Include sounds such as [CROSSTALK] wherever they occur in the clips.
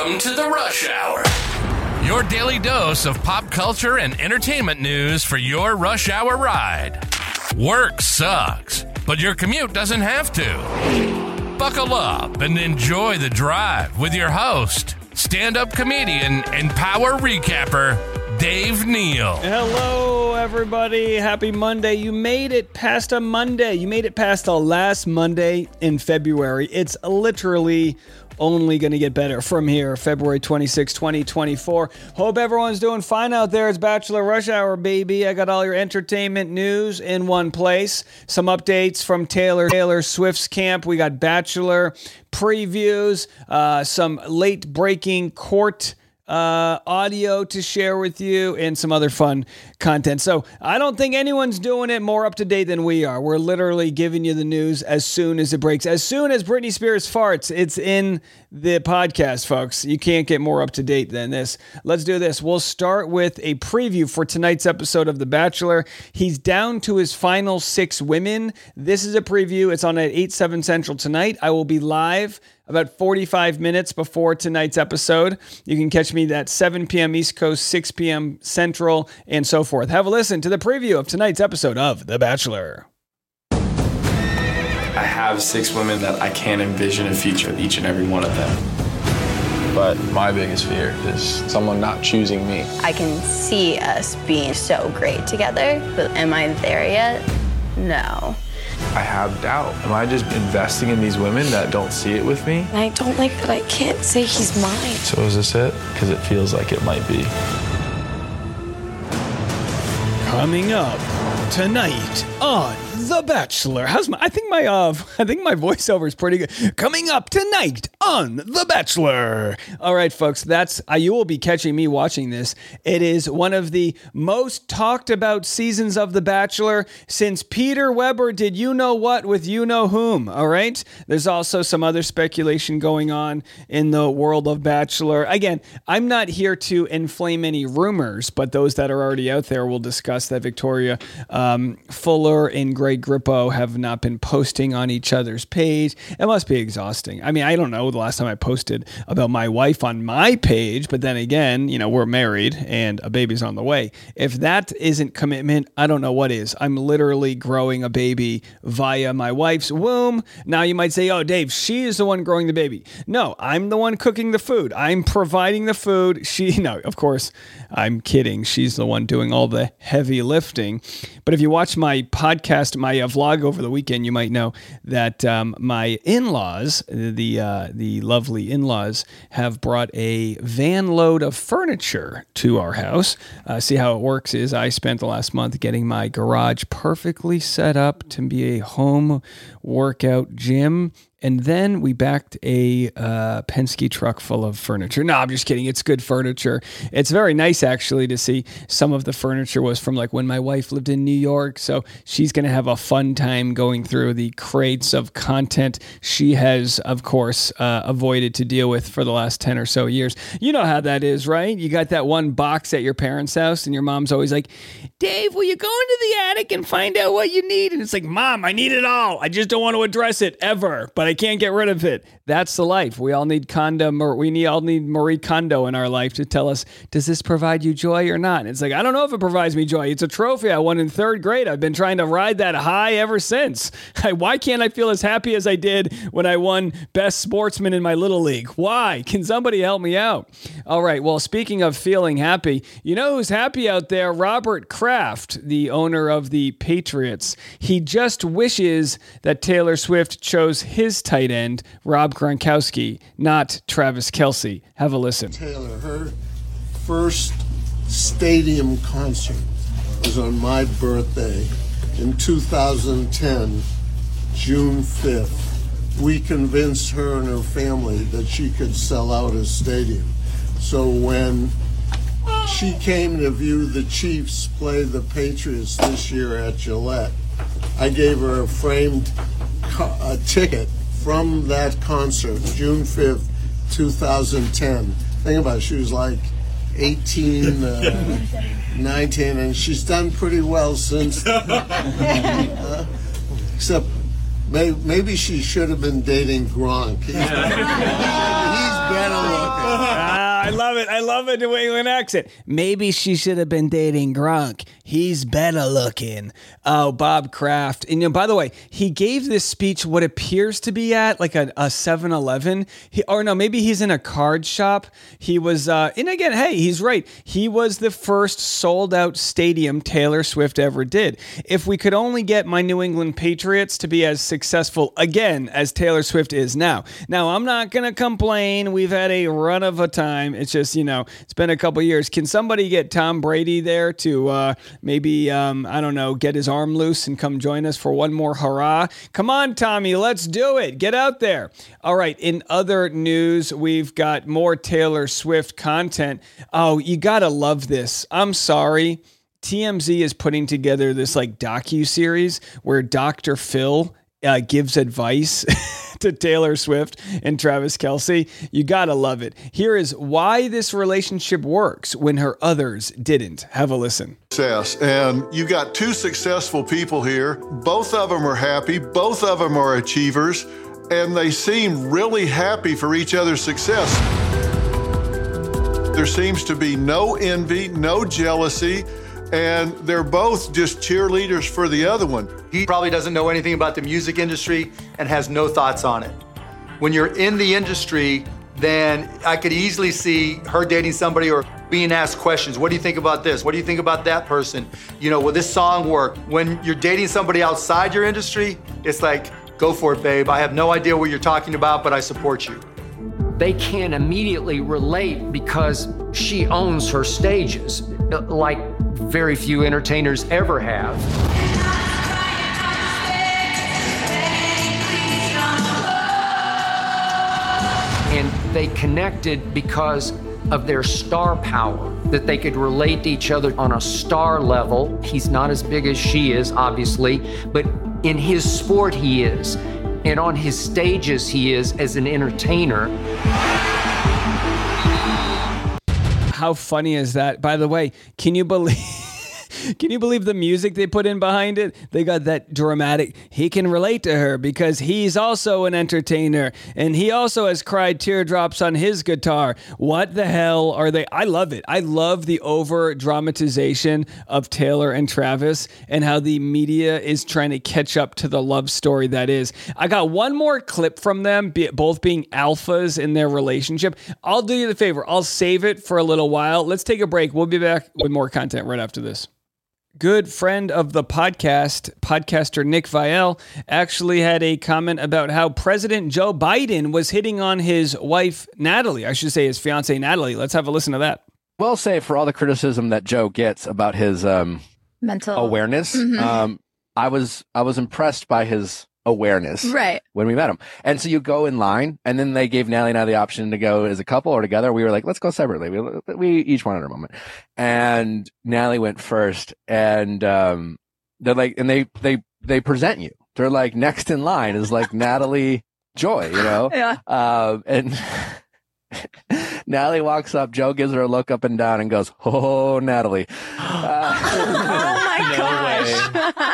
Welcome to the Rush Hour. Your daily dose of pop culture and entertainment news for your rush hour ride. Work sucks, but your commute doesn't have to. Buckle up and enjoy the drive with your host, stand up comedian and power recapper, Dave Neal. Hello, everybody. Happy Monday. You made it past a Monday. You made it past the last Monday in February. It's literally only going to get better from here, February 26, 2024. Hope everyone's doing fine out there. It's Bachelor Rush Hour, baby. I got all your entertainment news in one place. Some updates from Taylor Taylor Swift's camp. We got Bachelor previews, uh, some late breaking court uh, audio to share with you and some other fun content. So I don't think anyone's doing it more up to date than we are. We're literally giving you the news as soon as it breaks. As soon as Britney Spears farts, it's in the podcast, folks. You can't get more up to date than this. Let's do this. We'll start with a preview for tonight's episode of The Bachelor. He's down to his final six women. This is a preview. It's on at 8, 7 Central tonight. I will be live about 45 minutes before tonight's episode. You can catch me at 7 p.m. East Coast, 6 p.m. Central, and so forth. Have a listen to the preview of tonight's episode of The Bachelor. I have six women that I can envision a future with each and every one of them. But my biggest fear is someone not choosing me. I can see us being so great together, but am I there yet? No. I have doubt. Am I just investing in these women that don't see it with me? I don't like that I can't say he's mine. So is this it? Because it feels like it might be. Coming up tonight on The Bachelor. How's my? I think my uh, [LAUGHS] I think my voiceover is pretty good. Coming up tonight on The Bachelor. All right, folks, that's uh, you will be catching me watching this. It is one of the most talked about seasons of The Bachelor since Peter Weber did you know what with you know whom. All right. There's also some other speculation going on in the world of Bachelor. Again, I'm not here to inflame any rumors, but those that are already out there will discuss that Victoria um, Fuller and Greg Grippo have not been posting on each other's page. It must be exhausting. I mean, I don't know the last time I posted about my wife on my page, but then again, you know, we're married and a baby's on the way. If that isn't commitment, I don't know what is. I'm literally growing a baby via my wife's womb. Now you might say, oh, Dave, she is the one growing the baby. No, I'm the one cooking the food. I'm providing the food. She, [LAUGHS] no, of course, I'm kidding. She's the one doing all the heavy lifting. But if you watch my podcast, my uh, vlog over the weekend, you might know that um, my in-laws, the uh, the lovely in-laws, have brought a van load of furniture to our house. Uh, see how it works is I spent the last month getting my garage perfectly set up to be a home workout gym. And then we backed a uh, Penske truck full of furniture. No, I'm just kidding. It's good furniture. It's very nice, actually, to see some of the furniture was from like when my wife lived in New York. So she's going to have a fun time going through the crates of content she has, of course, uh, avoided to deal with for the last 10 or so years. You know how that is, right? You got that one box at your parents' house, and your mom's always like, Dave, will you go into the attic and find out what you need? And it's like, Mom, I need it all. I just don't want to address it ever, but can't get rid of it. That's the life. We all need Kondo. We need all need Marie Kondo in our life to tell us, does this provide you joy or not? And it's like I don't know if it provides me joy. It's a trophy I won in third grade. I've been trying to ride that high ever since. [LAUGHS] Why can't I feel as happy as I did when I won best sportsman in my little league? Why? Can somebody help me out? All right. Well, speaking of feeling happy, you know who's happy out there? Robert Kraft, the owner of the Patriots. He just wishes that Taylor Swift chose his tight end, Rob Gronkowski, not Travis Kelce. Have a listen. Taylor, her first stadium concert was on my birthday in 2010, June 5th. We convinced her and her family that she could sell out a stadium. So when she came to view the Chiefs play the Patriots this year at Gillette, I gave her a framed a ticket from that concert, June 5th, 2010. Think about it, she was like 18, uh, [LAUGHS] 19, and she's done pretty well since. [LAUGHS] Uh, except may, maybe she should have been dating Gronk. He's, [LAUGHS] he's better looking. I love it. I love a New England accent. Maybe she should have been dating Gronk. He's better looking. Oh, Bob Kraft. And you know, by the way, he gave this speech what appears to be at like a, a 7-Eleven. He, or no, maybe he's in a card shop. He was, uh, and again, hey, he's right. He was the first sold out stadium Taylor Swift ever did. If we could only get my New England Patriots to be as successful again as Taylor Swift is now. Now, I'm not going to complain. We've had a run of a time. It's just, you know, it's been a couple years. Can somebody get Tom Brady there to uh, maybe, um, I don't know, get his arm loose and come join us for one more hurrah? Come on, Tommy, let's do it. Get out there. All right. In other news, we've got more Taylor Swift content. Oh, you got to love this. I'm sorry. TMZ is putting together this like docu series where Dr. Phil uh, gives advice [LAUGHS] to Taylor Swift and Travis Kelce. You gotta love it. Here is why this relationship works when her others didn't. Have a listen. success. And you got two successful people here. Both of them are happy, both of them are achievers, and they seem really happy for each other's success. There seems to be no envy, no jealousy, and they're both just cheerleaders for the other one. He probably doesn't know anything about the music industry and has no thoughts on it. When you're in the industry, then I could easily see her dating somebody or being asked questions. What do you think about this? What do you think about that person? You know, will this song work? When you're dating somebody outside your industry, it's like, go for it, babe. I have no idea what you're talking about, but I support you. they can't immediately relate because she owns her stages like very few entertainers ever have. And they connected because of their star power, that they could relate to each other on a star level. He's not as big as she is, obviously, but in his sport, he is. And on his stages, he is as an entertainer. How funny is that? By the way, can you believe? Can you believe the music they put in behind it? They got that dramatic. He can relate to her because he's also an entertainer and he also has cried teardrops on his guitar. What the hell are they? I love it. I love the over dramatization of Taylor and Travis and how the media is trying to catch up to the love story that is. I got one more clip from them, both being alphas in their relationship. I'll do you the favor. I'll save it for a little while. Let's take a break. We'll be back with more content right after this good friend of the podcast, podcaster Nick Viall, actually had a comment about how President Joe Biden was hitting on his wife, Natalie. I should say his fiancee, Natalie. Let's have a listen to that. Well, say for all the criticism that Joe gets about his um, mental awareness, Mhm. um, I was I was impressed by his awareness Right. when we met him. And so you go in line, and then they gave Natalie and I the option to go as a couple or together. We were like, let's go separately. We, we each wanted our moment. And Natalie went first, and um, they're like, and they they they present you. They're like next in line is like [LAUGHS] Natalie Joy, you know. Yeah. Um, and [LAUGHS] Natalie walks up. Joe gives her a look up and down and goes, "Oh, Natalie." [GASPS] Uh, oh my [LAUGHS] gosh.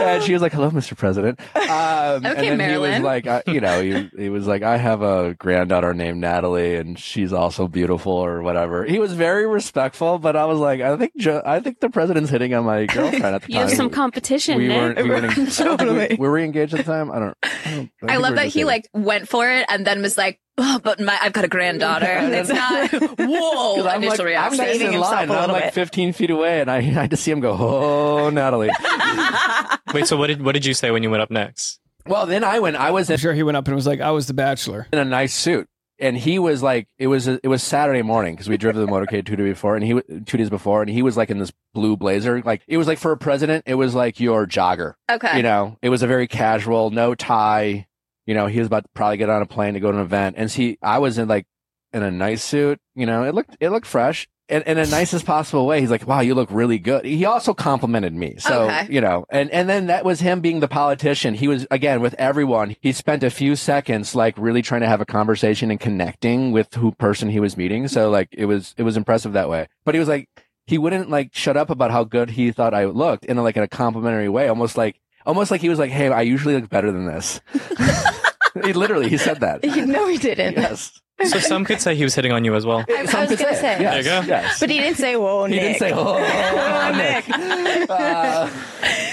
And she was like, "Hello, Mr. President." Um, and Okay, then he was like, uh, you know, he, he was like, "I have a granddaughter named Natalie, and she's also beautiful, or whatever." He was very respectful, but I was like, "I think Joe, I think the president's hitting on my girlfriend at the [LAUGHS] You have some competition, we weren't, we weren't [LAUGHS] en- Totally. Were we engaged at the time? I don't. I, don't, I think love we that he like went for it and then was like, oh, but my, I've got a granddaughter. And [LAUGHS] it's not, [LAUGHS] whoa, 'Cause I'm initial like, I'm reaction. Saving in himself line, a and I'm like bit. 15 feet away, and I, I had to see him go, "Oh, Natalie." [LAUGHS] Wait, so what did what did you say when you went up next? Well, then I went. I was I'm sure he went up and was like, I was the bachelor. in a nice suit, and he was like, it was it was Saturday morning because we drove to the motorcade two days before, and he two days before, and he was like in this blue blazer, like it was like for a president, it was like your jogger. Okay. You know, it was a very casual, no tie. You know, he was about to probably get on a plane to go to an event, and see, I was in like in a nice suit. You know, it looked it looked fresh. In, in a nicest possible way, he's like, "Wow, you look really good." He also complimented me, so Okay. you know, and and then that was him being the politician. He was again with everyone. He spent a few seconds like really trying to have a conversation and connecting with who person he was meeting. So like it was it was impressive that way. But he was like he wouldn't like shut up about how good he thought I looked in a, like in a complimentary way, almost like almost like he was like, "Hey, I usually look better than this." [LAUGHS] he literally he said that. no, he didn't. Yes. So some could say he was hitting on you as well. I, I was gonna say. There you go. Yes. But he didn't say, "Whoa, Nick. He didn't say, "Oh, [LAUGHS] Nick." Uh,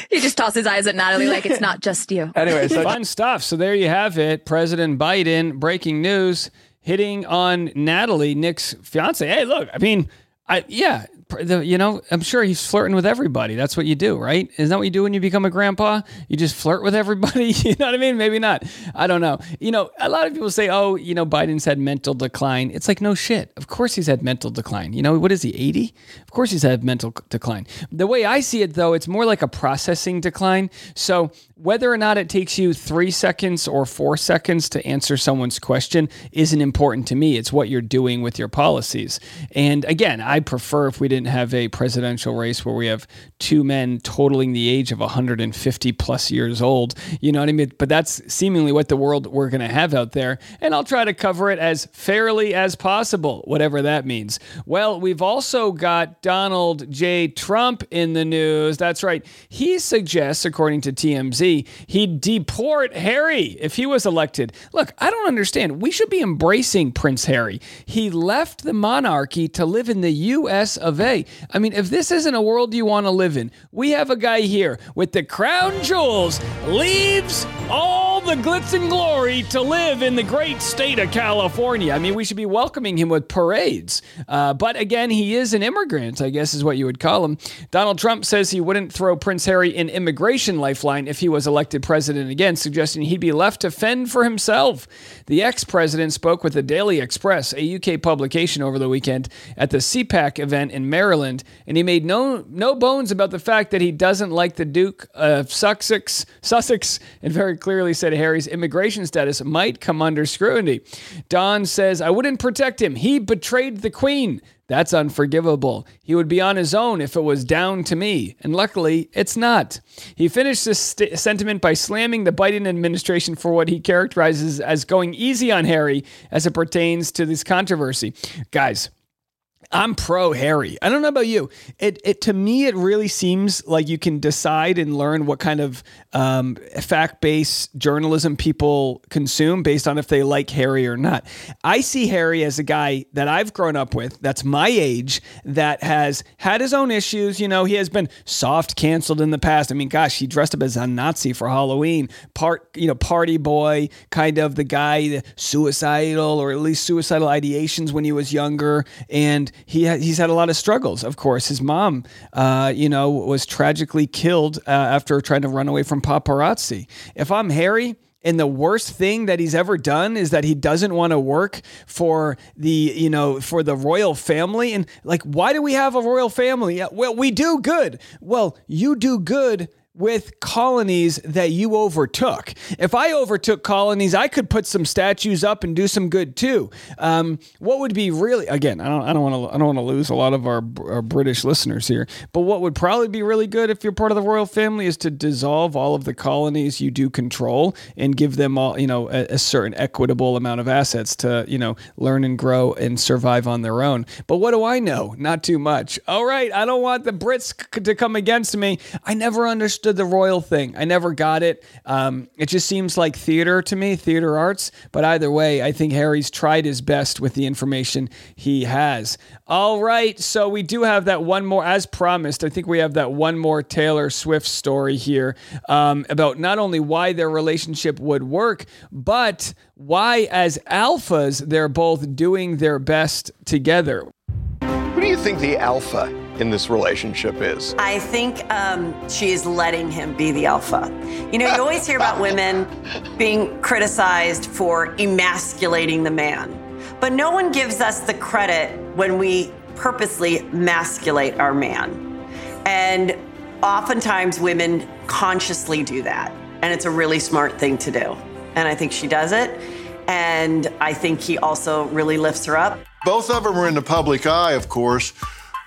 He just tosses his eyes at Natalie like it's not just you. [LAUGHS] anyway, so Fun stuff. So there you have it. President Biden, breaking news, hitting on Natalie, Nick's fiance. Hey, look, I mean, I yeah, pr- the, you know, I'm sure he's flirting with everybody. That's what you do, right? Isn't that what you do when you become a grandpa? You just flirt with everybody. [LAUGHS] you know what I mean? Maybe not. I don't know. You know, a lot of people say, oh, you know, Biden's had mental decline. It's like, no shit. Of course he's had mental decline. You know, what is he, 80? Of course he's had mental decline. The way I see it, though, it's more like a processing decline. So whether or not it takes you three seconds or four seconds to answer someone's question isn't important to me. It's what you're doing with your policies. And again, I prefer if we didn't have a presidential race where we have two men totaling the age of 150 plus years old. You know what I mean? But that's seemingly what the world we're going to have out there. And I'll try to cover it as fairly as possible, whatever that means. Well, we've also got Donald J. Trump in the news. That's right. He suggests, according to TMZ, he'd deport Harry if he was elected. Look, I don't understand. We should be embracing Prince Harry. He left the monarchy to live in the US of A. I mean, if this isn't a world you want to live in, we have a guy here with the crown jewels, leaves all the glitz and glory to live in the great state of California. I mean, we should be welcoming him with parades. Uh, but again, he is an immigrant, I guess is what you would call him. Donald Trump says he wouldn't throw Prince Harry an immigration lifeline if he was elected president again, suggesting he'd be left to fend for himself. The ex president spoke with the Daily Express, a UK publication, over the weekend at the CPAC event in Maryland, and he made no, no bones about the fact that he doesn't like the Duke of Sussex, Sussex and very clearly said Harry's immigration status might come under scrutiny. Don says, I wouldn't protect him. He betrayed the Queen. That's unforgivable. He would be on his own if it was down to me, and luckily, it's not. He finished this st- sentiment by slamming the Biden administration for what he characterizes as going easy on Harry as it pertains to this controversy. Guys, I'm pro Harry. I don't know about you. It, it to me, it really seems like you can decide and learn what kind of um, fact based journalism people consume based on if they like Harry or not. I see Harry as a guy that I've grown up with, that's my age, that has had his own issues. You know, he has been soft canceled in the past. I mean, gosh, he dressed up as a Nazi for Halloween. Part, you know, party boy, kind of the guy, the suicidal or at least suicidal ideations when he was younger, and he ha- he's had a lot of struggles. Of course, his mom, uh, you know, was tragically killed uh, after trying to run away from paparazzi. If I'm Harry. And the worst thing that he's ever done is that he doesn't want to work for the, you know, for the royal family. And like, why do we have a royal family? Well, we do good. Well, you do good with colonies that you overtook. If I overtook colonies, I could put some statues up and do some good too. Um, what would be really again? I don't. I don't want to. I don't want to lose a lot of our, our British listeners here. But what would probably be really good if you're part of the royal family is to dissolve all of the colonies you do control and give them all you know a, a certain equitable amount of assets to you know learn and grow and survive on their own. But what do I know? Not too much. All right. I don't want the Brits to come against me. I never understood the royal thing. I never got it. Um, it just seems like theater to me, theater arts. But either way, I think Harry's tried his best with the information he has. All right. So we do have that one more, as promised. I think we have that one more Taylor Swift story here um, about not only why their relationship would work, but why, as alphas, they're both doing their best together. Who do you think the alpha in this relationship is? I think um, she is letting him be the alpha. You know, you always hear about women being criticized for emasculating the man, but no one gives us the credit when we purposely masculate our man. And oftentimes women consciously do that, and it's a really smart thing to do. And I think she does it. And I think he also really lifts her up. Both of them are in the public eye, of course,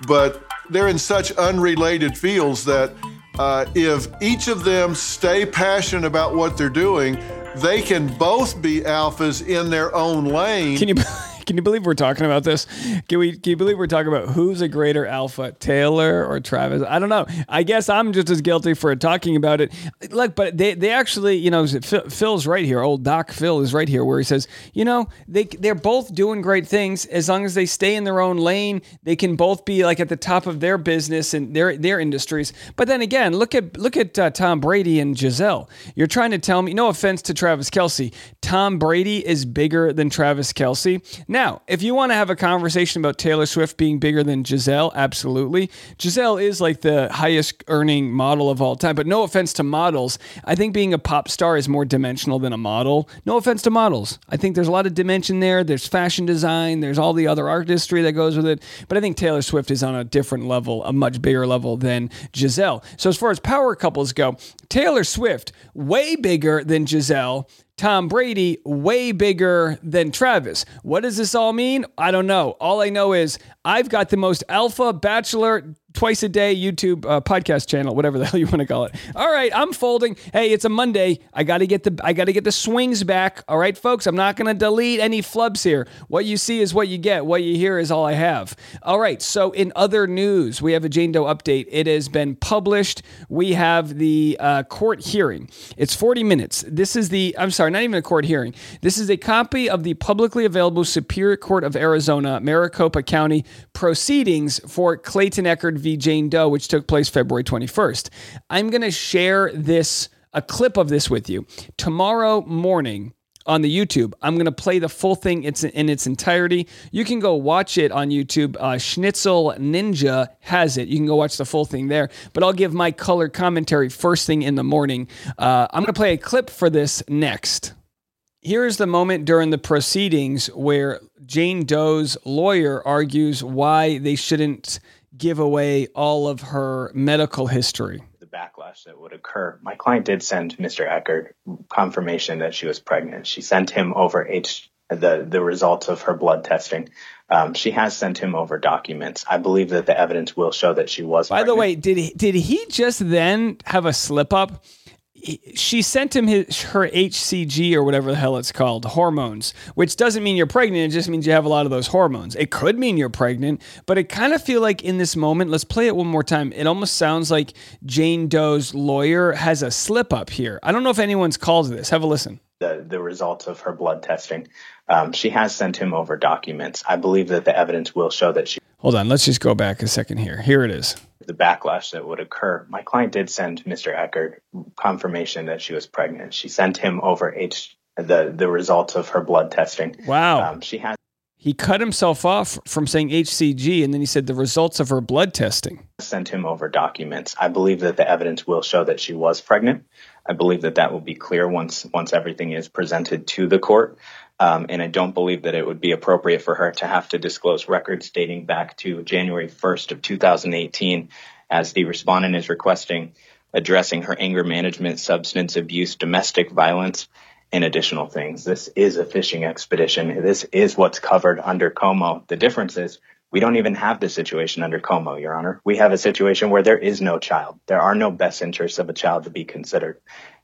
but they're in such unrelated fields that uh, if each of them stay passionate about what they're doing, they can both be alphas in their own lane. Can you [LAUGHS] can you believe we're talking about this? Can we? Can you believe we're talking about who's a greater alpha, Taylor or Travis? I don't know. I guess I'm just as guilty for talking about it. Look, but they they actually, you know, Phil's right here. Old Doc Phil is right here, where he says, you know, they they're both doing great things as long as they stay in their own lane. They can both be like at the top of their business and their their industries. But then again, look at look at uh, Tom Brady and Gisele. You're trying to tell me, no offense to Travis Kelce, Tom Brady is bigger than Travis Kelce. Now, if you want to have a conversation about Taylor Swift being bigger than Gisele, absolutely. Gisele is like the highest earning model of all time. But no offense to models, I think being a pop star is more dimensional than a model. No offense to models. I think there's a lot of dimension there. There's fashion design, there's all the other artistry that goes with it. But I think Taylor Swift is on a different level, a much bigger level than Gisele. So as far as power couples go, Taylor Swift, way bigger than Gisele. Tom Brady way bigger than Travis. What does this all mean? I don't know. All I know is I've got the most alpha bachelor twice a day YouTube uh, podcast channel, whatever the [LAUGHS] hell you want to call it. All right, I'm folding. Hey, it's a Monday. I got to get the I got to get the swings back. All right, folks, I'm not going to delete any flubs here. What you see is what you get. What you hear is all I have. All right, so in other news, we have a Jane Doe update. It has been published. We have the uh, court hearing. It's 40 minutes. This is the I'm sorry, not even a court hearing. This is a copy of the publicly available Superior Court of Arizona, Maricopa County proceedings for Clayton V. Jane Doe, which took place February 21st. I'm going to share this, a clip of this with you. Tomorrow morning, on the YouTube. I'm going to play the full thing it's in its entirety. You can go watch it on YouTube. Uh, Schnitzel Ninja has it. You can go watch the full thing there. But I'll give my color commentary first thing in the morning. Uh, I'm going to play a clip for this next. Here is the moment during the proceedings where Jane Doe's lawyer argues why they shouldn't give away all of her medical history. The backlash that would occur. My client did send Mr. Echard confirmation that she was pregnant. She sent him over H, the, the results of her blood testing. Um, she has sent him over documents. I believe that the evidence will show that she was. By pregnant. the way, did he, did he just then have a slip up? She sent him his, her HCG or whatever the hell it's called, hormones, which doesn't mean you're pregnant. It just means you have a lot of those hormones. It could mean you're pregnant, but it kind of feel like in this moment, let's play it one more time. It almost sounds like Jane Doe's lawyer has a slip up here. I don't know if anyone's called this. Have a listen. The, the results of her blood testing. Um, she has sent him over documents. I believe that the evidence will show that she. Hold on. Let's just go back a second here. Here it is the backlash that would occur. My client did send Mr. Echard confirmation that she was pregnant. She sent him over H the the results of her blood testing. Wow. Um, she has. He cut himself off from saying HCG, and then he said the results of her blood testing. Sent him over documents. I believe that the evidence will show that she was pregnant. I believe that that will be clear once once everything is presented to the court. Um, and I don't believe that it would be appropriate for her to have to disclose records dating back to January 1st of 2018, as the respondent is requesting, addressing her anger management, substance abuse, domestic violence, and additional things. This is a fishing expedition. This is what's covered under COMO. The difference is we don't even have the situation under COMO, Your Honor. We have a situation where there is no child. There are no best interests of a child to be considered.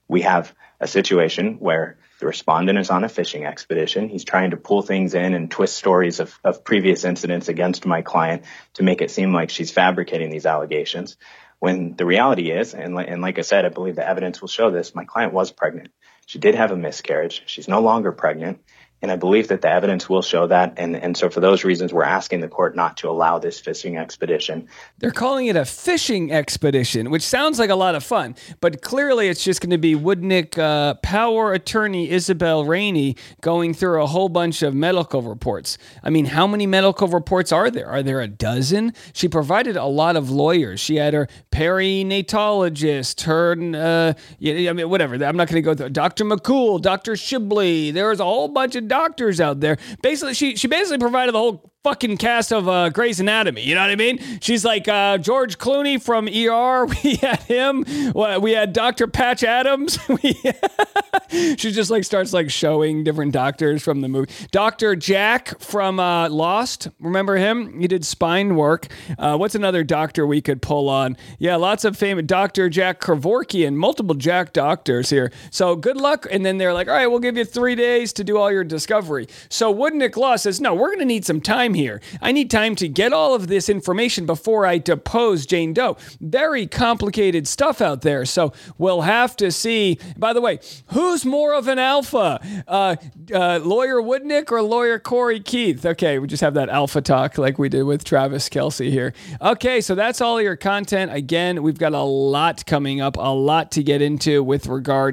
We have a situation where the respondent is on a fishing expedition. He's trying to pull things in and twist stories of, of previous incidents against my client to make it seem like she's fabricating these allegations. When the reality is, and, and like I said, I believe the evidence will show this, my client was pregnant. She did have a miscarriage. She's no longer pregnant. And I believe that the evidence will show that. And, and so for those reasons, we're asking the court not to allow this fishing expedition. They're calling it a fishing expedition, which sounds like a lot of fun, but clearly it's just going to be Woodnick uh, power attorney Isabel Rainey going through a whole bunch of medical reports. I mean, how many medical reports are there? Are there a dozen? She provided a lot of lawyers. She had her perinatologist, her, uh, I mean, whatever. I'm not going to go through Dr. McCool, Dr. Shibley. There was a whole bunch of doctors out there. Basically, she she basically provided the whole fucking cast of uh, Grey's Anatomy. You know what I mean? She's like uh, George Clooney from ER. [LAUGHS] We had him. We had Dr. Patch Adams. [LAUGHS] [LAUGHS] She just like starts like showing different doctors from the movie. Dr. Jack from uh, Lost. Remember him? He did spine work. Uh, what's another doctor we could pull on? Yeah, lots of famous Dr. Jack Kevorkian, multiple Jack doctors here. So good luck. And then they're like, all right, we'll give you three days to do all your discovery. So Woodnick Law says, no, we're going to need some time here. I need time to get all of this information before I depose Jane Doe. Very complicated stuff out there. So we'll have to see. By the way, who's more of an alpha? Uh, uh, lawyer Woodnick or lawyer Corey Keith? Okay, we just have that alpha talk like we did with Travis Kelce here. Okay, so that's all your content. Again, we've got a lot coming up, a lot to get into with regard